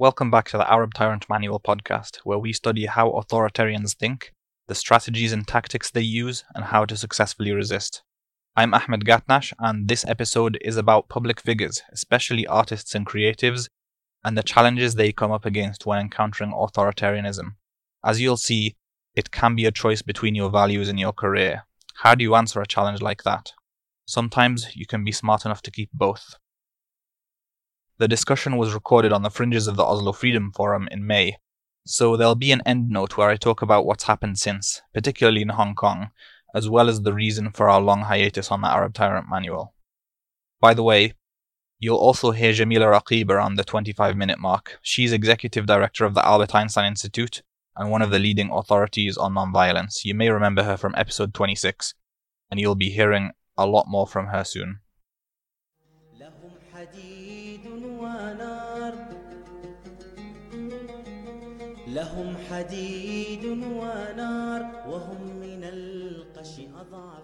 Welcome back to the Arab Tyrant Manual podcast, where we study how authoritarians think, the strategies and tactics they use, and how to successfully resist. I'm Ahmed Gatnash, and this episode is about public figures, especially artists and creatives, and the challenges they come up against when encountering authoritarianism. As you'll see, it can be a choice between your values and your career. How do you answer a challenge like that? Sometimes you can be smart enough to keep both. The discussion was recorded on the fringes of the Oslo Freedom Forum in May, so there'll be an endnote where I talk about what's happened since, particularly in Hong Kong, as well as the reason for our long hiatus on the Arab Tyrant Manual. By the way, you'll also hear Jamila Raqib around the 25 minute mark. She's executive director of the Albert Einstein Institute and one of the leading authorities on nonviolence. You may remember her from episode 26, and you'll be hearing a lot more from her soon. لهم حديد ونار وهم من القش أضعف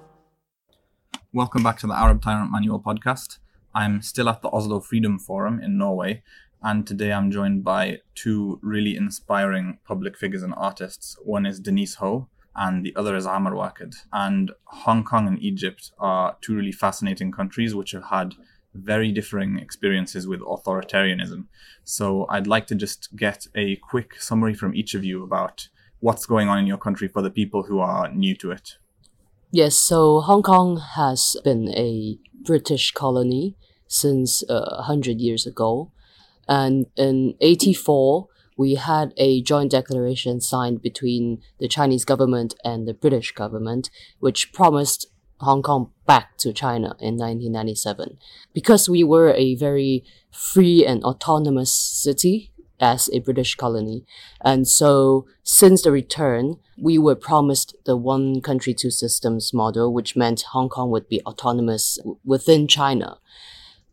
Welcome back to the Arab Tyrant Manual podcast. I'm still at the Oslo Freedom Forum in Norway, and today I'm joined by two really inspiring public figures and artists. One is Denise Ho, and the other is Amr Waked. And Hong Kong and Egypt are two really fascinating countries which have had very differing experiences with authoritarianism. So I'd like to just get a quick summary from each of you about what's going on in your country for the people who are new to it. Yes, so Hong Kong has been a British colony since uh, 100 years ago. And in 84, we had a joint declaration signed between the Chinese government and the British government, which promised Hong Kong back to China in 1997. Because we were a very free and autonomous city as a British colony. And so since the return, we were promised the one country, two systems model, which meant Hong Kong would be autonomous within China.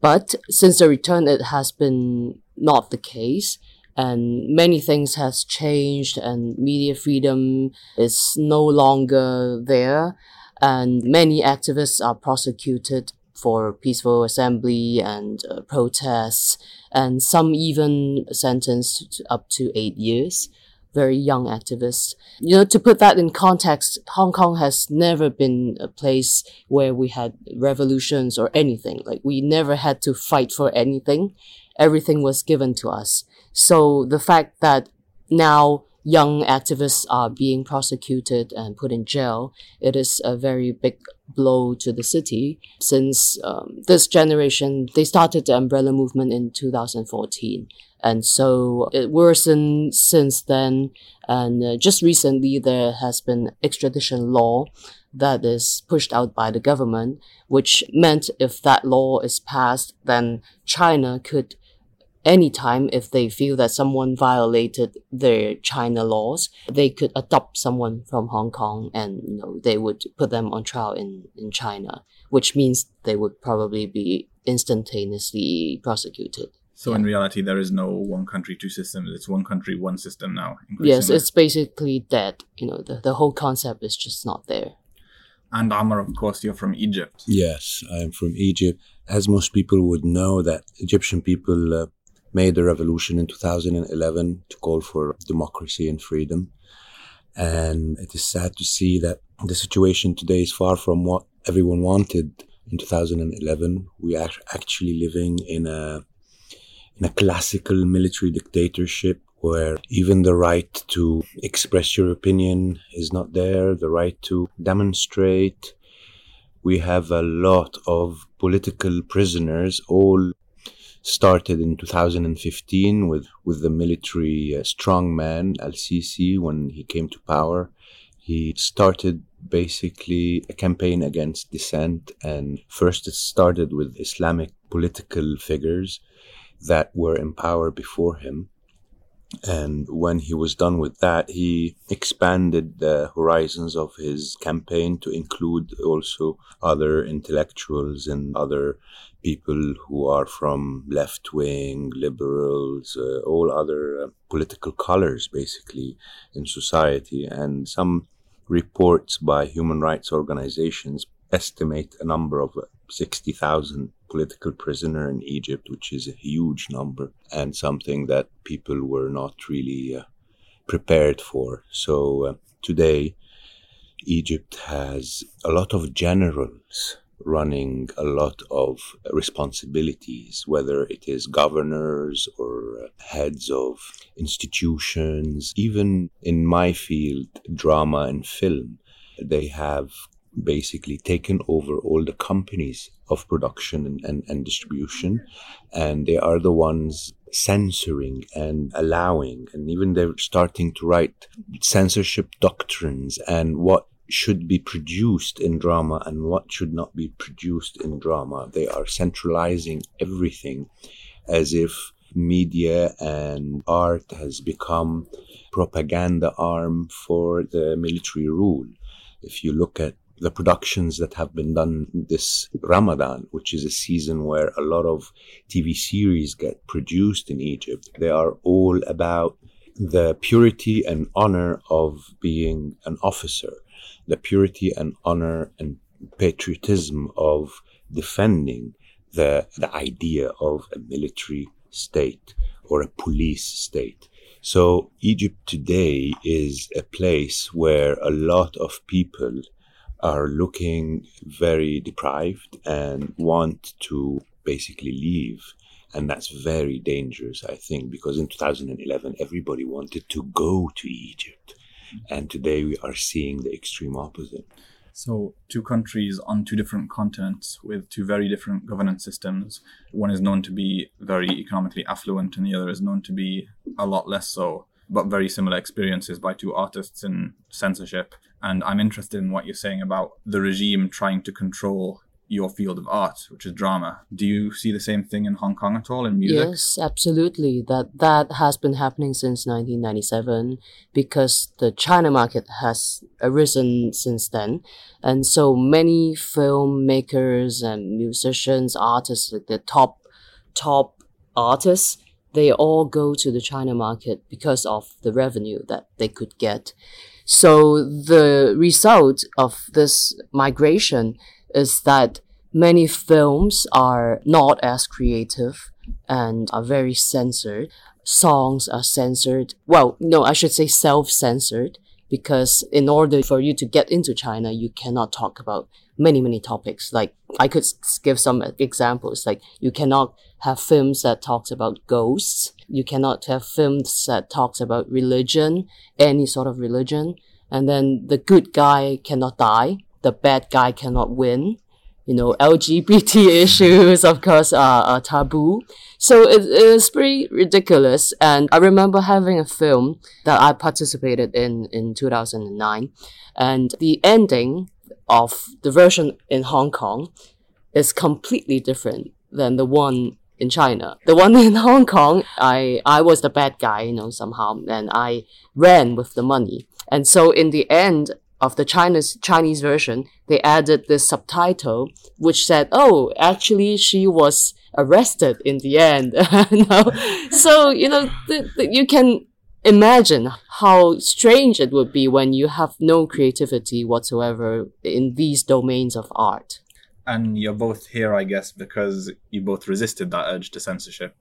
But since the return, it has been not the case and many things has changed and media freedom is no longer there and many activists are prosecuted for peaceful assembly and uh, protests, and some even sentenced to up to eight years. Very young activists. You know, to put that in context, Hong Kong has never been a place where we had revolutions or anything. Like, we never had to fight for anything. Everything was given to us. So the fact that now young activists are being prosecuted and put in jail, it is a very big blow to the city since um, this generation, they started the umbrella movement in 2014. And so it worsened since then. And uh, just recently, there has been extradition law that is pushed out by the government, which meant if that law is passed, then China could anytime if they feel that someone violated their China laws, they could adopt someone from Hong Kong and you know they would put them on trial in, in China, which means they would probably be instantaneously prosecuted. So yeah. in reality, there is no one country, two systems. It's one country, one system now. Yes, it's basically dead. You know, the, the whole concept is just not there. And Amr, of course, you're from Egypt. Yes, I'm from Egypt. As most people would know, that Egyptian people uh, made a revolution in 2011 to call for democracy and freedom. And it is sad to see that the situation today is far from what everyone wanted in 2011. We are actually living in a in a classical military dictatorship where even the right to express your opinion is not there, the right to demonstrate. We have a lot of political prisoners, all started in 2015 with, with the military uh, strongman Al Sisi when he came to power. He started basically a campaign against dissent, and first it started with Islamic political figures that were in power before him. And when he was done with that, he expanded the horizons of his campaign to include also other intellectuals and other people who are from left wing, liberals, uh, all other uh, political colors basically in society. And some reports by human rights organizations estimate a number of uh, 60,000 political prisoner in Egypt, which is a huge number and something that people were not really uh, prepared for. So uh, today, Egypt has a lot of generals running a lot of responsibilities, whether it is governors or heads of institutions, even in my field, drama and film. They have basically taken over all the companies of production and, and, and distribution, and they are the ones censoring and allowing, and even they're starting to write censorship doctrines and what should be produced in drama and what should not be produced in drama. They are centralizing everything as if media and art has become propaganda arm for the military rule. If you look at the productions that have been done this Ramadan, which is a season where a lot of TV series get produced in Egypt, they are all about the purity and honor of being an officer the purity and honor and patriotism of defending the, the idea of a military state or a police state. So Egypt today is a place where a lot of people are looking very deprived and want to basically leave. And that's very dangerous, I think, because in 2011, everybody wanted to go to Egypt. And today we are seeing the extreme opposite. So, two countries on two different continents with two very different governance systems. One is known to be very economically affluent, and the other is known to be a lot less so, but very similar experiences by two artists in censorship. And I'm interested in what you're saying about the regime trying to control your field of art, which is drama. Do you see the same thing in Hong Kong at all in music? Yes, absolutely. That that has been happening since 1997 because the China market has arisen since then, and so many filmmakers and musicians, artists, like the top top artists, they all go to the China market because of the revenue that they could get. So the result of this migration is that many films are not as creative and are very censored. Songs are censored. Well, no, I should say self-censored because in order for you to get into China, you cannot talk about many, many topics. Like I could give some examples. Like you cannot have films that talks about ghosts. You cannot have films that talks about religion, any sort of religion. And then the good guy cannot die the bad guy cannot win. You know, LGBT issues, of course, are, are taboo. So it is pretty ridiculous. And I remember having a film that I participated in in 2009. And the ending of the version in Hong Kong is completely different than the one in China. The one in Hong Kong, I, I was the bad guy, you know, somehow, and I ran with the money. And so in the end, of the Chinese Chinese version, they added this subtitle which said, "Oh, actually, she was arrested in the end." no? So you know, you can imagine how strange it would be when you have no creativity whatsoever in these domains of art. And you're both here, I guess, because you both resisted that urge to censorship.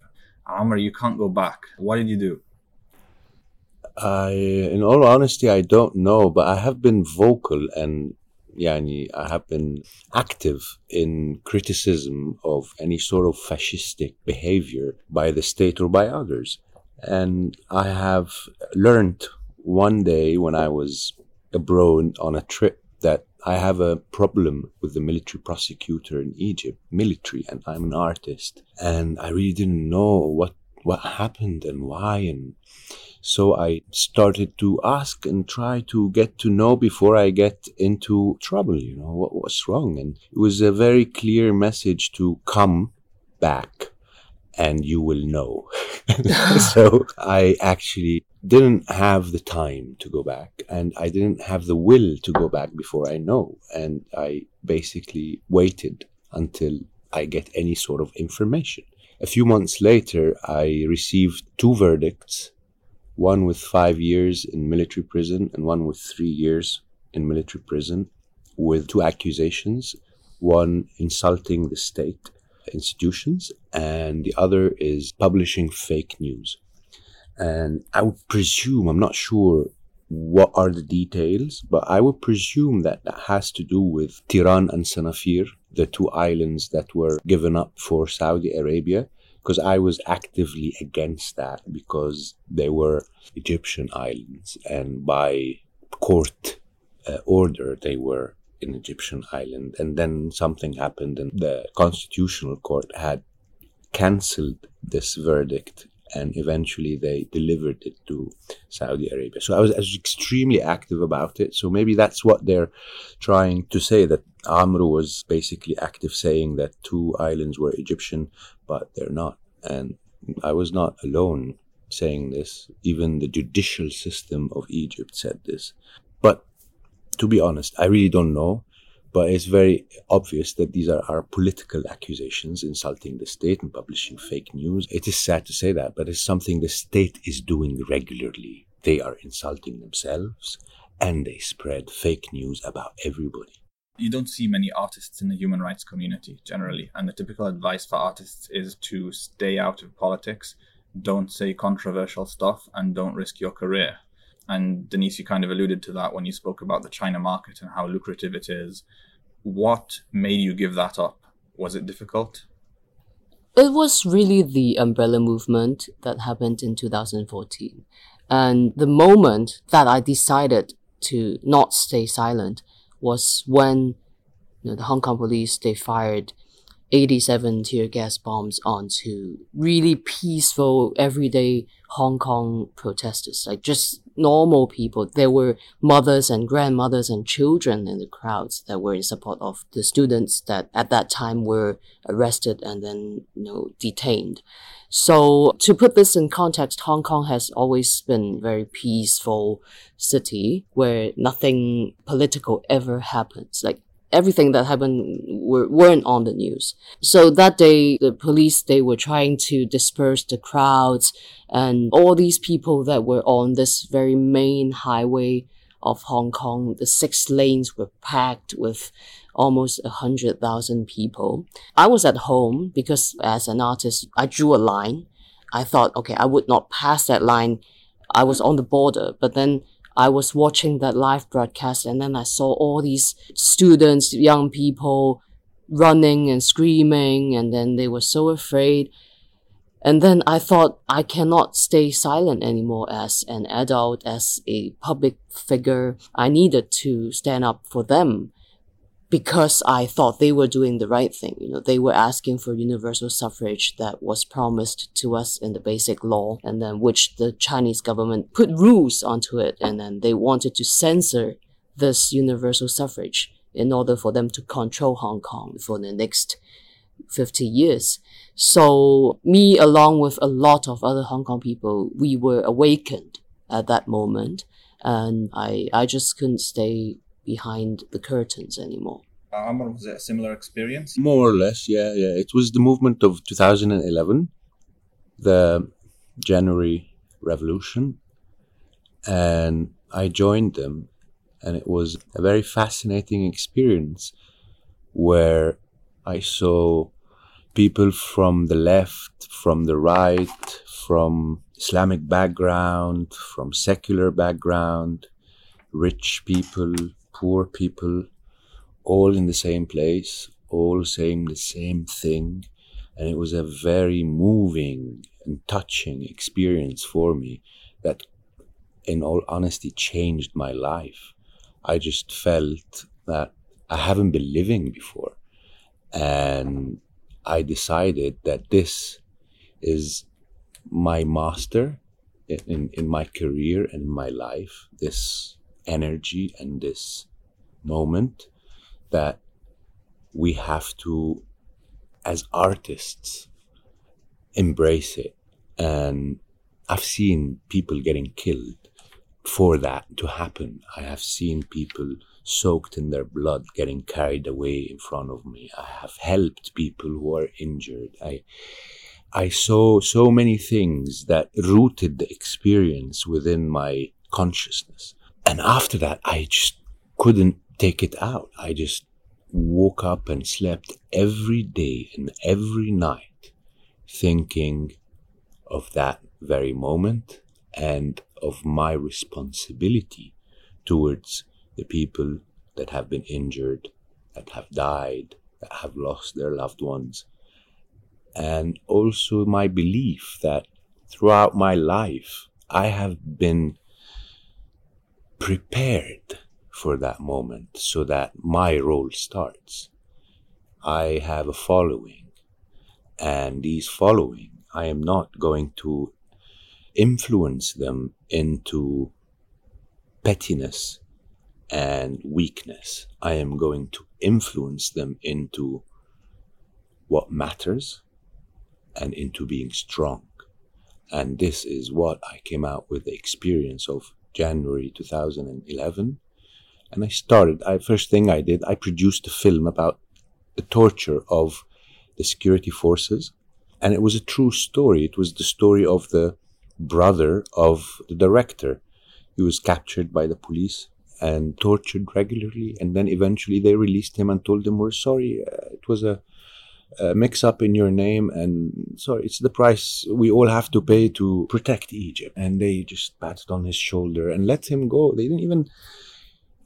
Amr, you can't go back. What did you do? I, in all honesty, I don't know, but I have been vocal and yani, I have been active in criticism of any sort of fascistic behavior by the state or by others. And I have learned one day when I was abroad on a trip that I have a problem with the military prosecutor in Egypt, military, and I'm an artist. And I really didn't know what, what happened and why. And so I started to ask and try to get to know before I get into trouble, you know, what was wrong. And it was a very clear message to come back and you will know. so I actually didn't have the time to go back and I didn't have the will to go back before I know. And I basically waited until I get any sort of information. A few months later, I received two verdicts one with five years in military prison and one with three years in military prison with two accusations one insulting the state institutions, and the other is publishing fake news. And I would presume, I'm not sure what are the details, but I would presume that that has to do with Tiran and Sanafir, the two islands that were given up for Saudi Arabia, because I was actively against that because they were Egyptian islands, and by court uh, order, they were an Egyptian island. And then something happened, and the Constitutional Court had cancelled this verdict and eventually they delivered it to Saudi Arabia. So I was, I was, extremely active about it. So maybe that's what they're trying to say that Amro was basically active saying that two islands were Egyptian, but they're not. And I was not alone saying this. Even the judicial system of Egypt said this. But to be honest, I really don't know but it's very obvious that these are, are political accusations insulting the state and publishing fake news. It is sad to say that, but it's something the state is doing regularly. They are insulting themselves and they spread fake news about everybody. You don't see many artists in the human rights community generally, and the typical advice for artists is to stay out of politics, don't say controversial stuff, and don't risk your career. And Denise, you kind of alluded to that when you spoke about the China market and how lucrative it is. What made you give that up? Was it difficult? It was really the umbrella movement that happened in 2014. And the moment that I decided to not stay silent was when you know, the Hong Kong police they fired 87 tear gas bombs onto really peaceful everyday Hong Kong protesters, like just normal people. There were mothers and grandmothers and children in the crowds that were in support of the students that at that time were arrested and then, you know, detained. So to put this in context, Hong Kong has always been a very peaceful city where nothing political ever happens. Like everything that happened were, weren't on the news. So that day, the police, they were trying to disperse the crowds and all these people that were on this very main highway of Hong Kong, the six lanes were packed with almost a hundred thousand people. I was at home because as an artist, I drew a line. I thought, okay, I would not pass that line. I was on the border, but then I was watching that live broadcast and then I saw all these students, young people running and screaming and then they were so afraid. And then I thought I cannot stay silent anymore as an adult, as a public figure. I needed to stand up for them because I thought they were doing the right thing. You know, they were asking for universal suffrage that was promised to us in the basic law, and then which the Chinese government put rules onto it, and then they wanted to censor this universal suffrage in order for them to control Hong Kong for the next 50 years. So me, along with a lot of other Hong Kong people, we were awakened at that moment. And I, I just couldn't stay behind the curtains anymore. Amr, was it a similar experience? More or less, yeah, yeah. It was the movement of 2011, the January Revolution, and I joined them, and it was a very fascinating experience where I saw people from the left, from the right, from Islamic background, from secular background, rich people, poor people, all in the same place, all saying the same thing. And it was a very moving and touching experience for me that, in all honesty, changed my life. I just felt that I haven't been living before. And I decided that this is my master in, in my career and in my life, this energy and this moment that we have to, as artists, embrace it. And I've seen people getting killed for that to happen. I have seen people soaked in their blood getting carried away in front of me. I have helped people who are injured. I, I saw so many things that rooted the experience within my consciousness. And after that, I just couldn't take it out. I just woke up and slept every day and every night thinking of that very moment and of my responsibility towards the people that have been injured, that have died, that have lost their loved ones. And also my belief that throughout my life, I have been prepared for that moment so that my role starts. I have a following, and these following, I am not going to influence them into pettiness and weakness. I am going to influence them into what matters and into being strong. And this is what I came out with the experience of January 2011 and I started. I first thing I did, I produced a film about the torture of the security forces, and it was a true story. It was the story of the brother of the director. He was captured by the police and tortured regularly, and then eventually they released him and told him, "We're sorry, uh, it was a." a mix up in your name and sorry it's the price we all have to pay to protect egypt and they just patted on his shoulder and let him go they didn't even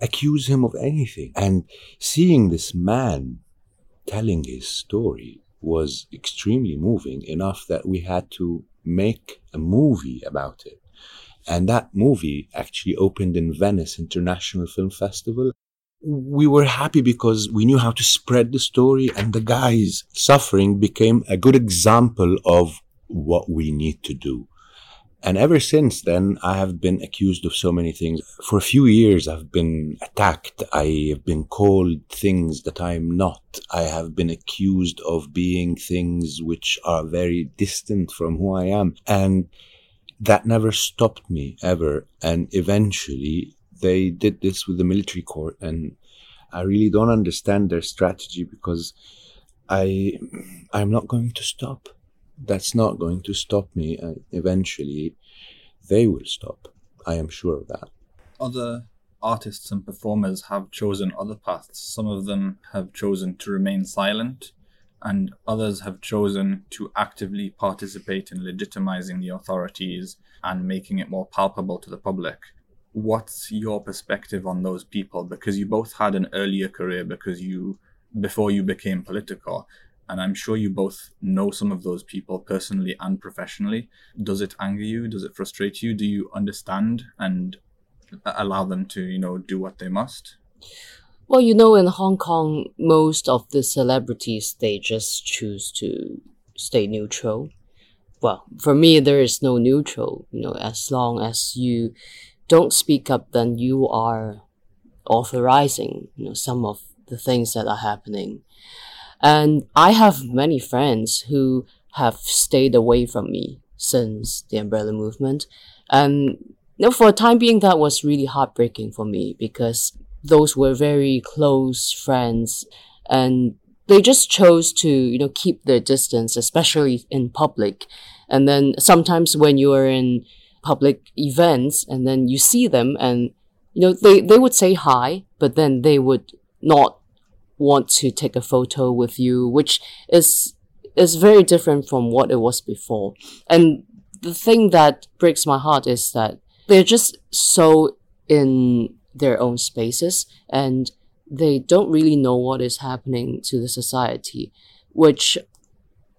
accuse him of anything. And seeing this man telling his story was extremely moving enough that we had to make a movie about it. And that movie actually opened in Venice International Film Festival. We were happy because we knew how to spread the story and the guy's suffering became a good example of what we need to do. And ever since then, I have been accused of so many things. For a few years, I've been attacked. I have been called things that I'm not. I have been accused of being things which are very distant from who I am. And that never stopped me ever. And eventually, they did this with the military court. And I really don't understand their strategy because I, I'm not going to stop that's not going to stop me. Uh, eventually, they will stop. I am sure of that. Other artists and performers have chosen other paths. Some of them have chosen to remain silent, and others have chosen to actively participate in legitimizing the authorities and making it more palpable to the public. What's your perspective on those people? Because you both had an earlier career because you before you became political and I'm sure you both know some of those people personally and professionally. Does it anger you? Does it frustrate you? Do you understand and allow them to, you know, do what they must? Well, you know, in Hong Kong, most of the celebrities they just choose to stay neutral. Well, for me, there is no neutral. You know, as long as you don't speak up, then you are authorizing, you know, some of the things that are happening. And I have many friends who have stayed away from me since the umbrella movement. And you know, for a time being, that was really heartbreaking for me because those were very close friends and they just chose to, you know, keep their distance, especially in public. And then sometimes when you are in public events and then you see them and, you know, they, they would say hi, but then they would not want to take a photo with you, which is is very different from what it was before. And the thing that breaks my heart is that they're just so in their own spaces and they don't really know what is happening to the society, which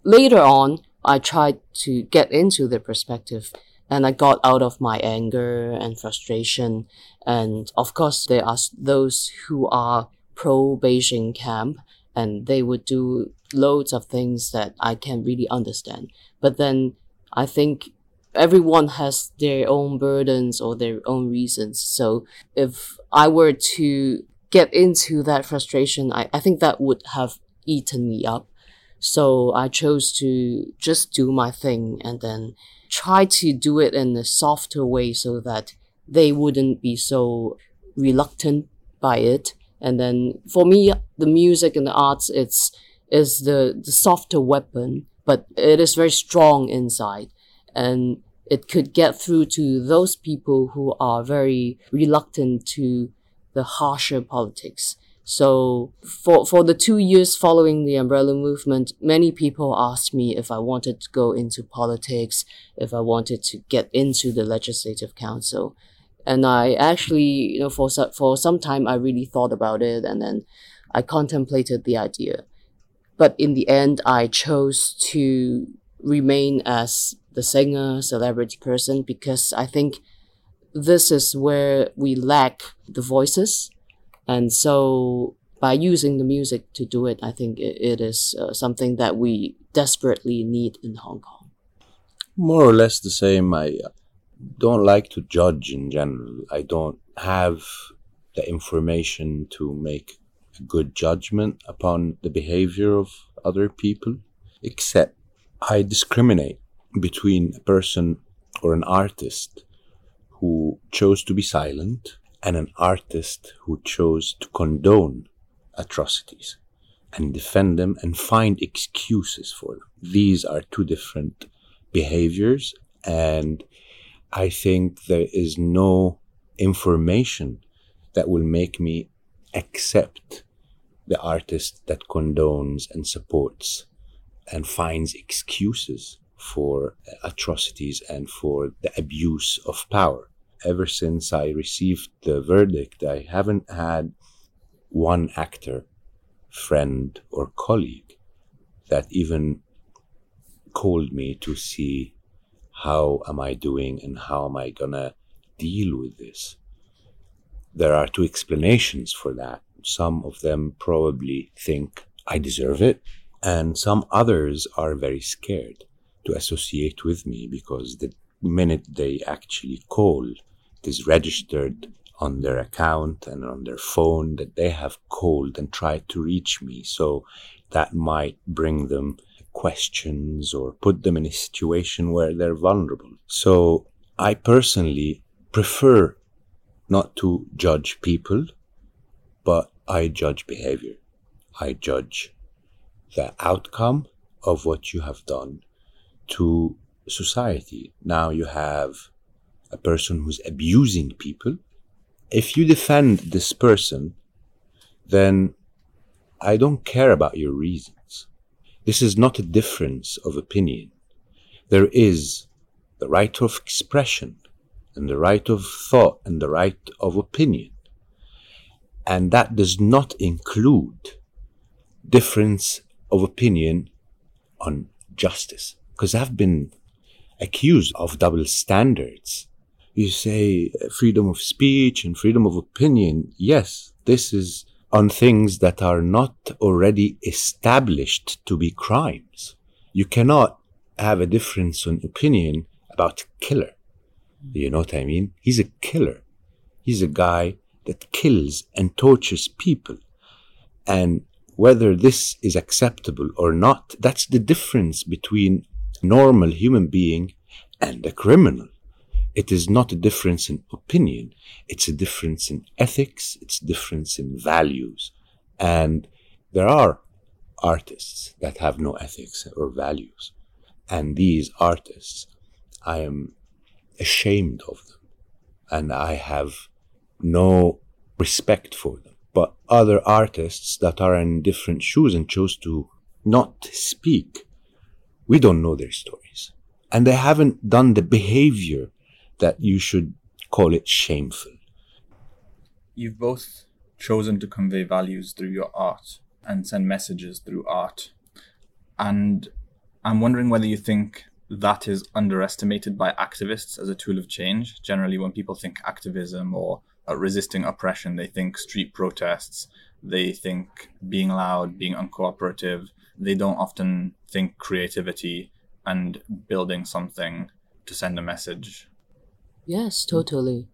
later on I tried to get into their perspective and I got out of my anger and frustration. And of course, there are those who are pro Beijing camp and they would do loads of things that I can't really understand. But then I think everyone has their own burdens or their own reasons. So if I were to get into that frustration, I, I think that would have eaten me up. So I chose to just do my thing and then try to do it in a softer way so that they wouldn't be so reluctant by it and then for me, the music and the arts, it's is the the softer weapon, but it is very strong inside, and it could get through to those people who are very reluctant to the harsher politics. So for, for the two years following the umbrella movement, many people asked me if I wanted to go into politics, if I wanted to get into the legislative council. And I actually, you know, for, for some time, I really thought about it and then I contemplated the idea. But in the end, I chose to remain as the singer, celebrity person, because I think this is where we lack the voices and so by using the music to do it, I think it, it is uh, something that we desperately need in Hong Kong. More or less the same. I don't like to judge in general. I don't have the information to make a good judgment upon the behavior of other people, except I discriminate between a person or an artist who chose to be silent and an artist who chose to condone atrocities and defend them and find excuses for them. These are two different behaviors, and I think there is no information that will make me accept the artist that condones and supports and finds excuses for atrocities and for the abuse of power. Ever since I received the verdict, I haven't had one actor, friend, or colleague that even called me to see how am I doing and how am I gonna deal with this. There are two explanations for that. Some of them probably think I deserve it, and some others are very scared to associate with me because the minute they actually call it is registered on their account and on their phone that they have called and tried to reach me. So that might bring them questions or put them in a situation where they're vulnerable. So I personally prefer not to judge people, but I judge behavior. I judge the outcome of what you have done to society. Now you have a person who's abusing people, if you defend this person, then I don't care about your reasons. This is not a difference of opinion. There is the right of expression and the right of thought and the right of opinion. And that does not include difference of opinion on justice. Because I've been accused of double standards you say uh, freedom of speech and freedom of opinion. Yes, this is on things that are not already established to be crimes. You cannot have a difference in opinion about killer. You know what I mean? He's a killer. He's a guy that kills and tortures people. And whether this is acceptable or not, that's the difference between normal human being and a criminal it is not a difference in opinion. It's a difference in ethics. It's a difference in values. And there are artists that have no ethics or values. And these artists, I am ashamed of them. And I have no respect for them. But other artists that are in different shoes and chose to not speak, we don't know their stories. And they haven't done the behavior that you should call it shameful. You've both chosen to convey values through your art and send messages through art. And I'm wondering whether you think that is underestimated by activists as a tool of change. Generally, when people think activism or uh, resisting oppression, they think street protests, they think being loud, being uncooperative. They don't often think creativity and building something to send a message Yes, totally.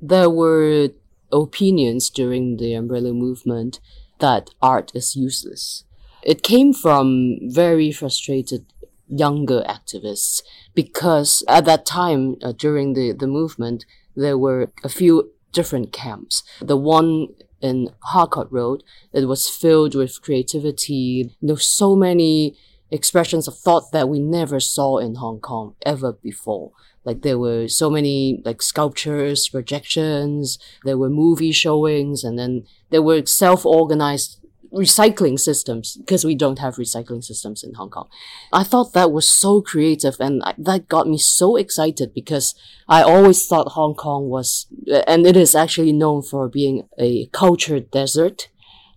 There were opinions during the umbrella movement that art is useless. It came from very frustrated younger activists because at that time uh, during the, the movement there were a few different camps. The one in Harcourt Road, it was filled with creativity. There were so many expressions of thought that we never saw in Hong Kong ever before Like there were so many like sculptures, projections, there were movie showings, and then there were self-organized recycling systems because we don't have recycling systems in Hong Kong. I thought that was so creative and I, that got me so excited because I always thought Hong Kong was, and it is actually known for being a culture desert.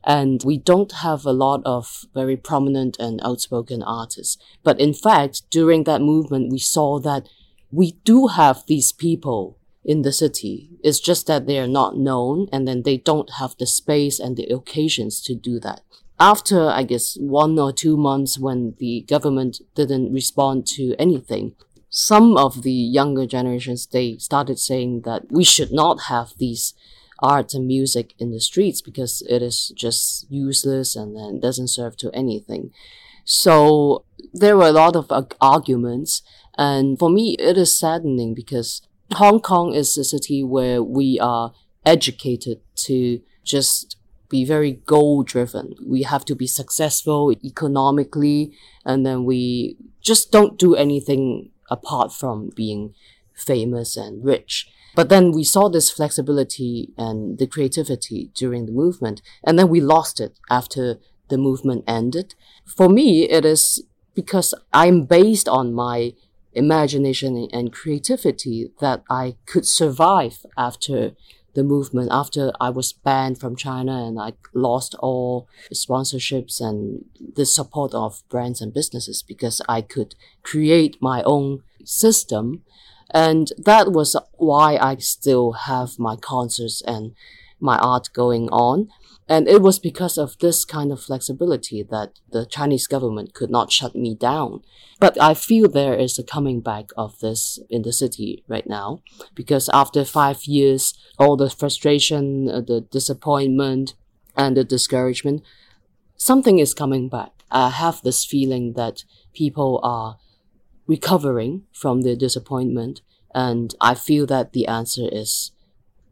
And we don't have a lot of very prominent and outspoken artists. But in fact, during that movement, we saw that we do have these people in the city. It's just that they are not known and then they don't have the space and the occasions to do that. After, I guess, one or two months when the government didn't respond to anything, some of the younger generations, they started saying that we should not have these art and music in the streets because it is just useless and then doesn't serve to anything. So there were a lot of arguments. And for me, it is saddening because Hong Kong is a city where we are educated to just be very goal driven. We have to be successful economically, and then we just don't do anything apart from being famous and rich. But then we saw this flexibility and the creativity during the movement, and then we lost it after the movement ended. For me, it is because I'm based on my imagination and creativity that I could survive after the movement after I was banned from China and I lost all sponsorships and the support of brands and businesses because I could create my own system. And that was why I still have my concerts and my art going on. And it was because of this kind of flexibility that the Chinese government could not shut me down. But I feel there is a coming back of this in the city right now because after five years, all the frustration, uh, the disappointment, and the discouragement, something is coming back. I have this feeling that people are recovering from their disappointment. And I feel that the answer is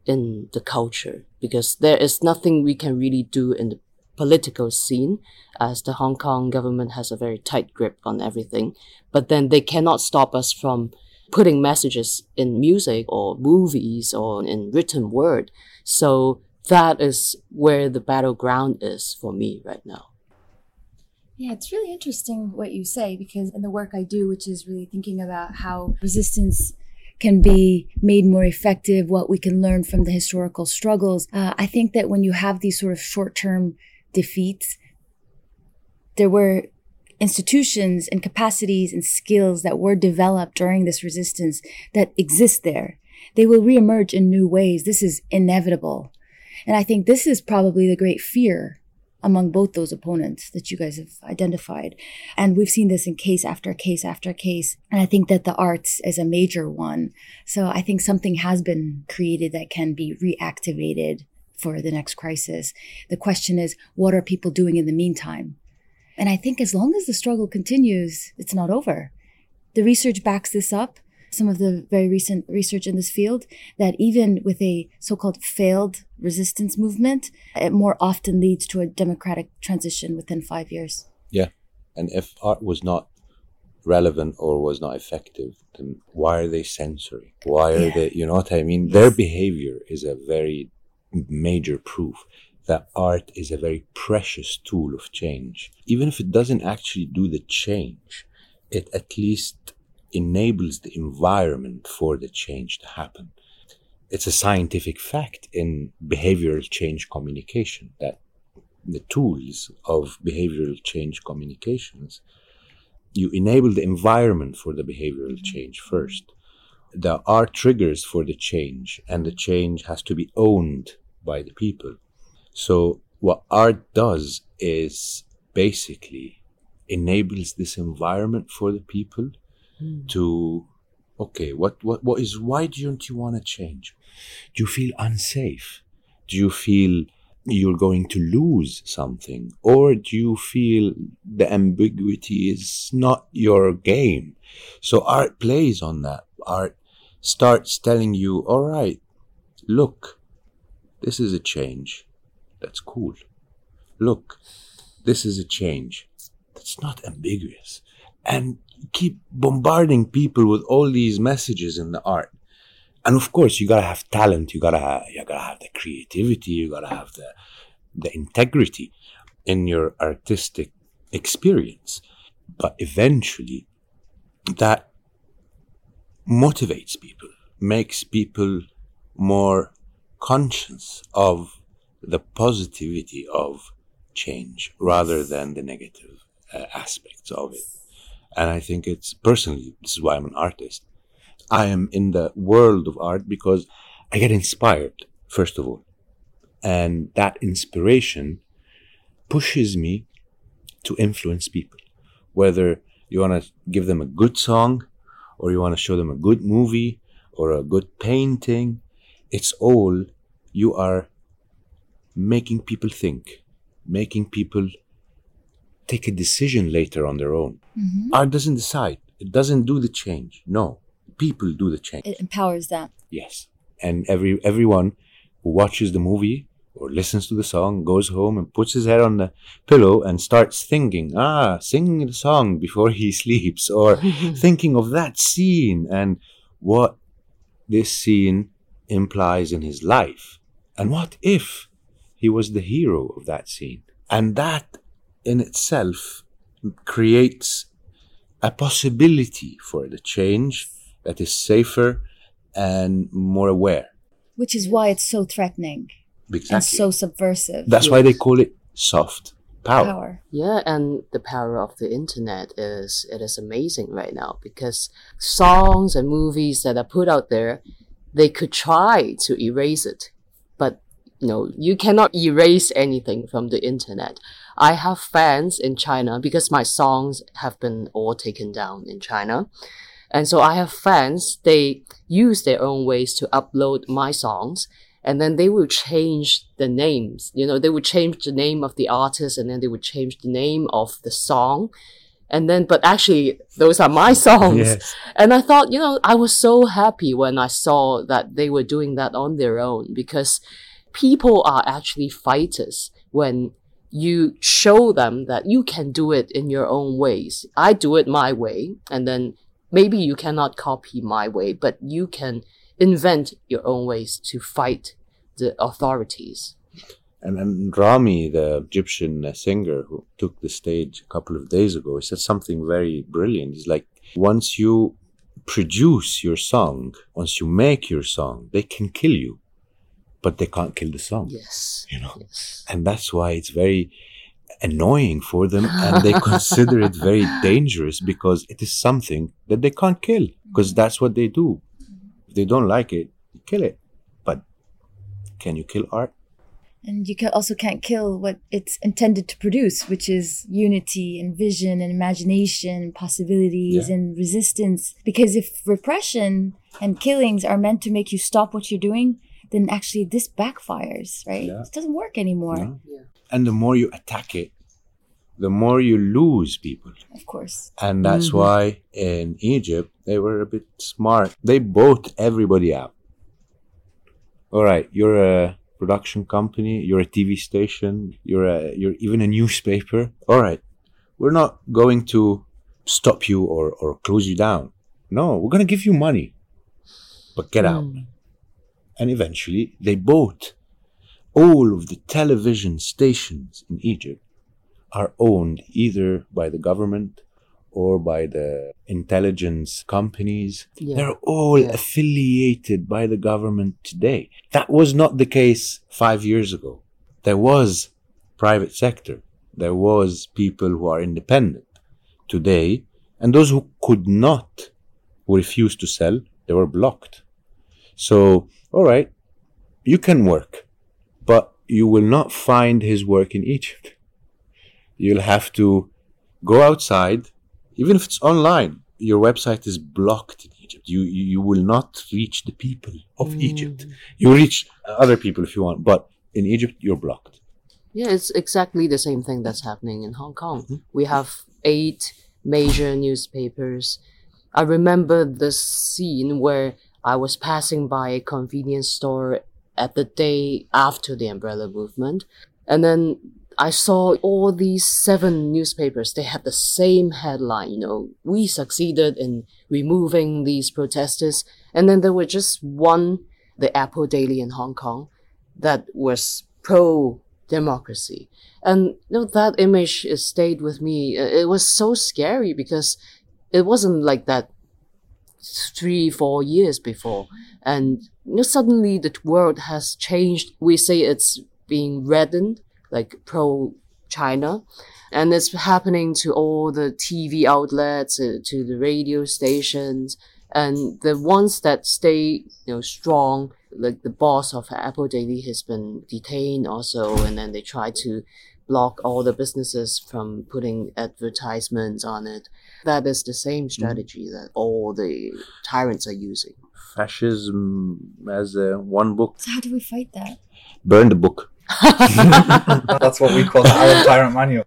in the culture because there is nothing we can really do in the political scene as the Hong Kong government has a very tight grip on everything. But then they cannot stop us from putting messages in music or movies or in written word. So that is where the battleground is for me right now. Yeah, it's really interesting what you say because in the work I do, which is really thinking about how resistance can be made more effective, what we can learn from the historical struggles. Uh, I think that when you have these sort of short term defeats, there were institutions and capacities and skills that were developed during this resistance that exist there. They will reemerge in new ways. This is inevitable. And I think this is probably the great fear among both those opponents that you guys have identified. And we've seen this in case after case after case. And I think that the arts is a major one. So I think something has been created that can be reactivated for the next crisis. The question is, what are people doing in the meantime? And I think as long as the struggle continues, it's not over. The research backs this up some of the very recent research in this field that even with a so-called failed resistance movement, it more often leads to a democratic transition within five years. Yeah. And if art was not relevant or was not effective, then why are they censoring? Why are yeah. they, you know what I mean? Yes. Their behavior is a very major proof that art is a very precious tool of change. Even if it doesn't actually do the change, it at least enables the environment for the change to happen. It's a scientific fact in behavioral change communication that the tools of behavioral change communications, you enable the environment for the behavioral mm-hmm. change first. There are triggers for the change, and the change has to be owned by the people. So, what art does is basically enables this environment for the people mm. to okay what what what is why don't you want to change? Do you feel unsafe? Do you feel you're going to lose something? Or do you feel the ambiguity is not your game? So art plays on that. Art starts telling you all right look this is a change. That's cool. Look this is a change. That's not ambiguous and keep bombarding people with all these messages in the art. And of course, you gotta have talent. You gotta have, you gotta have the creativity. You gotta have the the integrity in your artistic experience. But eventually, that motivates people, makes people more conscious of the positivity of change rather than the negative uh, aspects of it. And I think it's personally, this is why I'm an artist. I am in the world of art because I get inspired, first of all. And that inspiration pushes me to influence people. Whether you want to give them a good song or you want to show them a good movie or a good painting, it's all you are making people think, making people take a decision later on their own. Mm-hmm. Art doesn't decide. It doesn't do the change. No, people do the change. It empowers that. Yes, and every everyone who watches the movie or listens to the song goes home and puts his head on the pillow and starts thinking, ah, singing the song before he sleeps, or thinking of that scene and what this scene implies in his life, and what if he was the hero of that scene, and that in itself creates a possibility for the change that is safer and more aware. Which is why it's so threatening and so subversive. That's why they call it soft power. power. Yeah, and the power of the internet is it is amazing right now because songs and movies that are put out there, they could try to erase it, but you know you cannot erase anything from the internet. I have fans in China because my songs have been all taken down in China. And so I have fans, they use their own ways to upload my songs and then they will change the names. You know, they would change the name of the artist and then they would change the name of the song. And then, but actually, those are my songs. Yes. And I thought, you know, I was so happy when I saw that they were doing that on their own because people are actually fighters when you show them that you can do it in your own ways. I do it my way, and then maybe you cannot copy my way, but you can invent your own ways to fight the authorities. And, and Rami, the Egyptian uh, singer who took the stage a couple of days ago, he said something very brilliant. He's like, once you produce your song, once you make your song, they can kill you, but they can't kill the song. Yes. You know? Yes. And that's why it's very annoying for them and they consider it very dangerous because it is something that they can't kill because mm-hmm. that's what they do. If they don't like it, kill it. But can you kill art? And you can also can't kill what it's intended to produce, which is unity and vision and imagination, possibilities Yeah. and resistance. Because if repression and killings are meant to make you stop what you're doing, then actually this backfires, right? Yeah. It doesn't work anymore, No? Yeah. And the more you attack it, the more you lose people. of course. And that's Mhm. why in Egypt, they were a bit smart. They bought everybody out. All right, you're a production company, you're a TV station, you're a, you're even a newspaper. All right, we're not going to stop you or, or close you down. No, we're going to give you money, but get out. And eventually, they bought all of the television stations in Egypt are owned either by the government or by the intelligence companies. Yeah. They're all Yeah. affiliated by the government today. That was not the case five years ago. There was private sector. There was people who are independent today. And those who could not, who refused to sell, they were blocked. So, all right, you can work, but you will not find his work in Egypt. You'll have to go outside, even if it's online. Your website is blocked in Egypt. You you, will not reach the people of Mm. Egypt. You reach other people if you want, but in Egypt you're blocked. Yeah, it's exactly the same thing that's happening in Hong Kong. We have eight major newspapers. I remember the scene where I was passing by a convenience store at the day after the umbrella movement. And then I saw all these seven newspapers, they had the same headline, you know, we succeeded in removing these protesters. And then there was just one, the Apple Daily in Hong Kong, that was pro democracy. And you know, that image stayed with me. It was so scary because it wasn't like that three, four years before. And you know, suddenly the world has changed. We say it's being reddened, like pro China. And it's happening to all the TV outlets, uh, to the radio stations. And the ones that stay, you know, strong, like the boss of Apple Daily has been detained also. And then they try to block all the businesses from putting advertisements on it. That is the same strategy that all the tyrants are using. Fascism as a one book. So how do we fight that? Burn the book. That's what we call the Arab Tyrant Manual.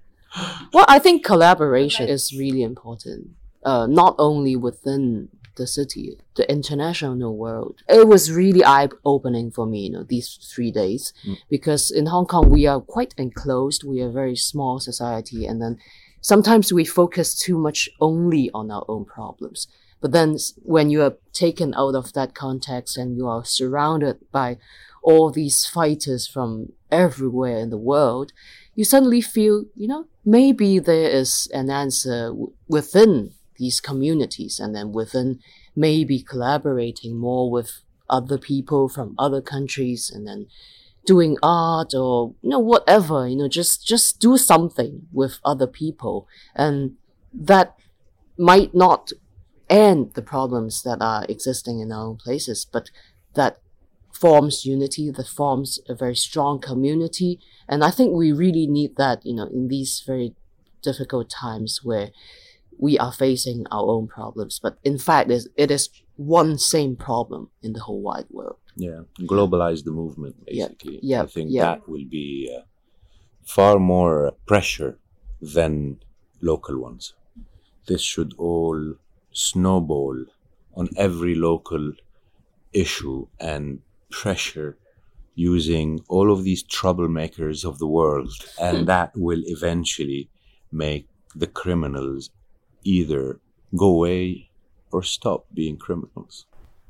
Well, I think collaboration is really important, uh, not only within the city, the international world. It was really eye opening for me, you know, these three days, Mm. because in Hong Kong we are quite enclosed. We are a very small society, and then sometimes we focus too much only on our own problems. But then when you are taken out of that context and you are surrounded by all these fighters from everywhere in the world, you suddenly feel, you know, maybe there is an answer w- within these communities and then within maybe collaborating more with other people from other countries and then doing art or you know whatever you know just just do something with other people. And that might not end the problems that are existing in our own places but that forms unity that forms a very strong community. And i think we really need that you know in these very difficult times where we are facing our own problems. But in fact it is one same problem in the whole wide world Yeah, globalize the movement, Yeah, basically. yeah, I think yeah. that will be uh, far more pressure than local ones. This should all snowball on every local issue and pressure using all of these troublemakers of the world, and that will eventually make the criminals either go away or stop being criminals.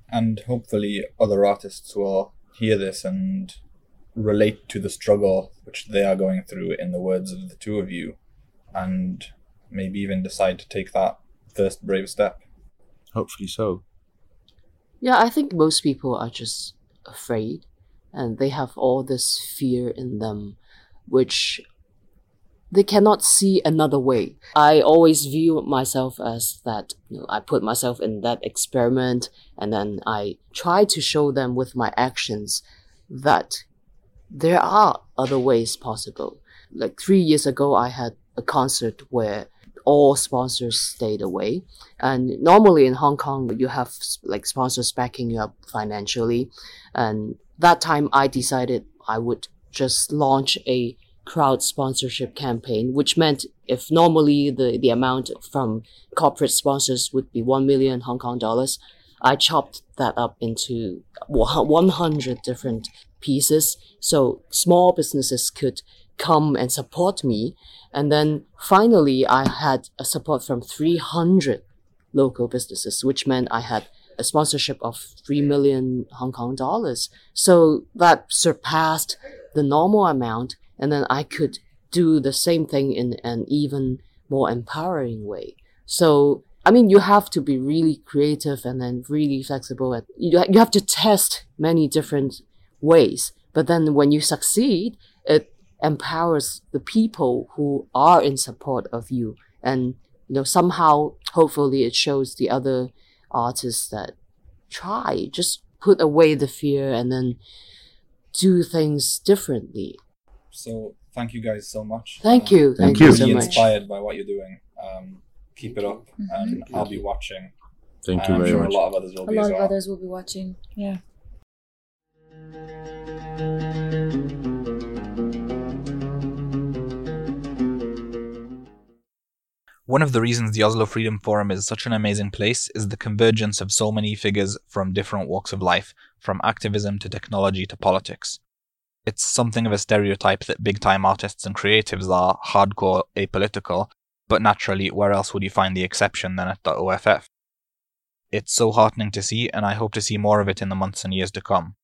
And hopefully, other artists will hear this and relate to the struggle which they are going through, in the words of the two of you, and maybe even decide to take that first brave step. Hopefully so. Yeah, I think most people are just afraid and they have all this fear in them, which they cannot see another way. I always view myself as that, you know, I put myself in that experiment and then I try to show them with my actions that there are other ways possible. Like three years ago, I had a concert where all sponsors stayed away. And normally in Hong Kong, you have like sponsors backing you up financially. And that time I decided I would just launch a crowd sponsorship campaign, which meant if normally the, the amount from corporate sponsors would be 1 million Hong Kong dollars, I chopped that up into 100 different pieces. So small businesses could come and support me. And then finally, I had a support from 300 local businesses, which meant I had a sponsorship of 3 million Hong Kong dollars. So that surpassed the normal amount. And then I could do the same thing in an even more empowering way. So, I mean, you have to be really creative and then really flexible. At, you, you have to test many different ways. But then when you succeed, it empowers the people who are in support of you. And, you know, somehow, hopefully, it shows the other artists that try, just put away the fear and then do things differently. So, thank you guys so much. Thank Uh, you. Thank Thank, you. you really so much. inspired by what you're doing. Um, keep it up, and Thank I'll you. be watching. Thank and you I'm very sure much. a lot of others will A be as lot of well. others will be watching. Yeah. One of the reasons the Oslo Freedom Forum is such an amazing place is the convergence of so many figures from different walks of life, from activism to technology to politics. It's something of a stereotype that big time artists and creatives are hardcore apolitical, but naturally, where else would you find the exception than at the OFF? It's so heartening to see, and I hope to see more of it in the months and years to come.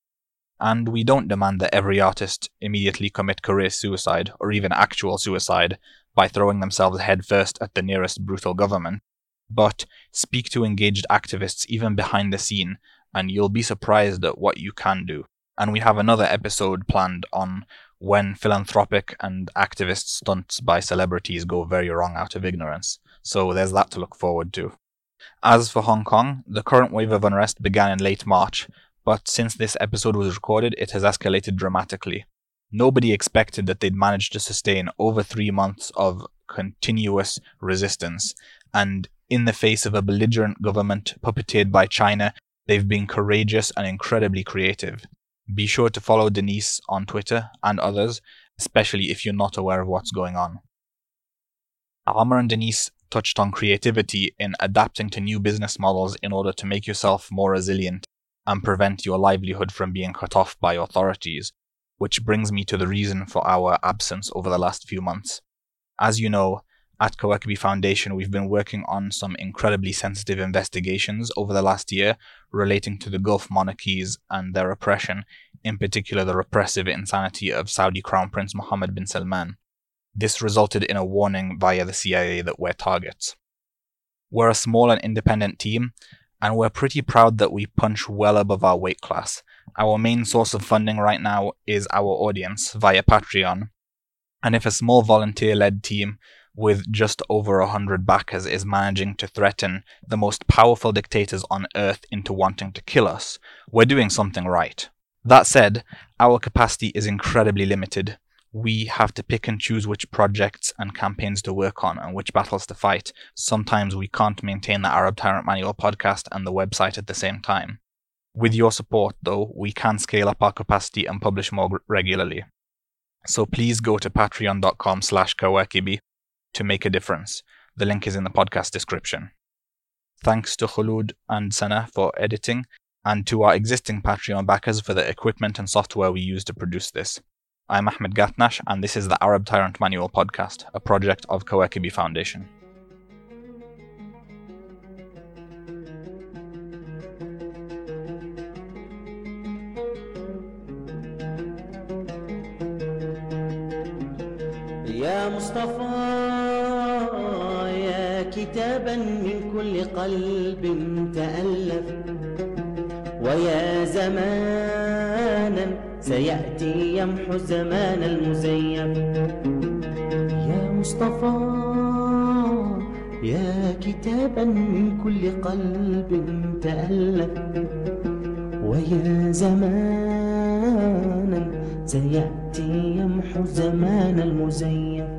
And we don't demand that every artist immediately commit career suicide, or even actual suicide, by throwing themselves headfirst at the nearest brutal government, but speak to engaged activists even behind the scene, and you'll be surprised at what you can do. And we have another episode planned on when philanthropic and activist stunts by celebrities go very wrong out of ignorance. So there's that to look forward to. As for Hong Kong, the current wave of unrest began in late March, but since this episode was recorded, it has escalated dramatically. Nobody expected that they'd manage to sustain over three months of continuous resistance, and in the face of a belligerent government puppeteered by China, they've been courageous and incredibly creative. Be sure to follow Denise on Twitter and others, especially if you're not aware of what's going on. Amr and Denise touched on creativity in adapting to new business models in order to make yourself more resilient and prevent your livelihood from being cut off by authorities, which brings me to the reason for our absence over the last few months. As you know, at Kawakibi Foundation, we've been working on some incredibly sensitive investigations over the last year relating to the Gulf monarchies and their oppression, in particular the repressive insanity of Saudi Crown Prince Mohammed bin Salman. This resulted in a warning via the CIA that we're targets. We're a small and independent team, and we're pretty proud that we punch well above our weight class. Our main source of funding right now is our audience via Patreon, and if a small volunteer led team with just over a hundred backers is managing to threaten the most powerful dictators on earth into wanting to kill us, we're doing something right. That said, our capacity is incredibly limited. We have to pick and choose which projects and campaigns to work on and which battles to fight. Sometimes we can't maintain the Arab Tyrant Manual podcast and the website at the same time. With your support, though, we can scale up our capacity and publish more regularly. So please go to patreon.com slash kawakibi to make a difference. The link is in the podcast description. Thanks to Khulud and Sana for editing, and to our existing Patreon backers for the equipment and software we use to produce this. I'm Ahmed Gatnash, and this is the Arab Tyrant Manual podcast, a project of Kawakibi Foundation. قلب تألف ويا زمانا سيأتي يمحو الزمان المزيف. يا مصطفى يا كتابا من كل قلب تألف ويا زمانا سيأتي يمحو الزمان المزيف.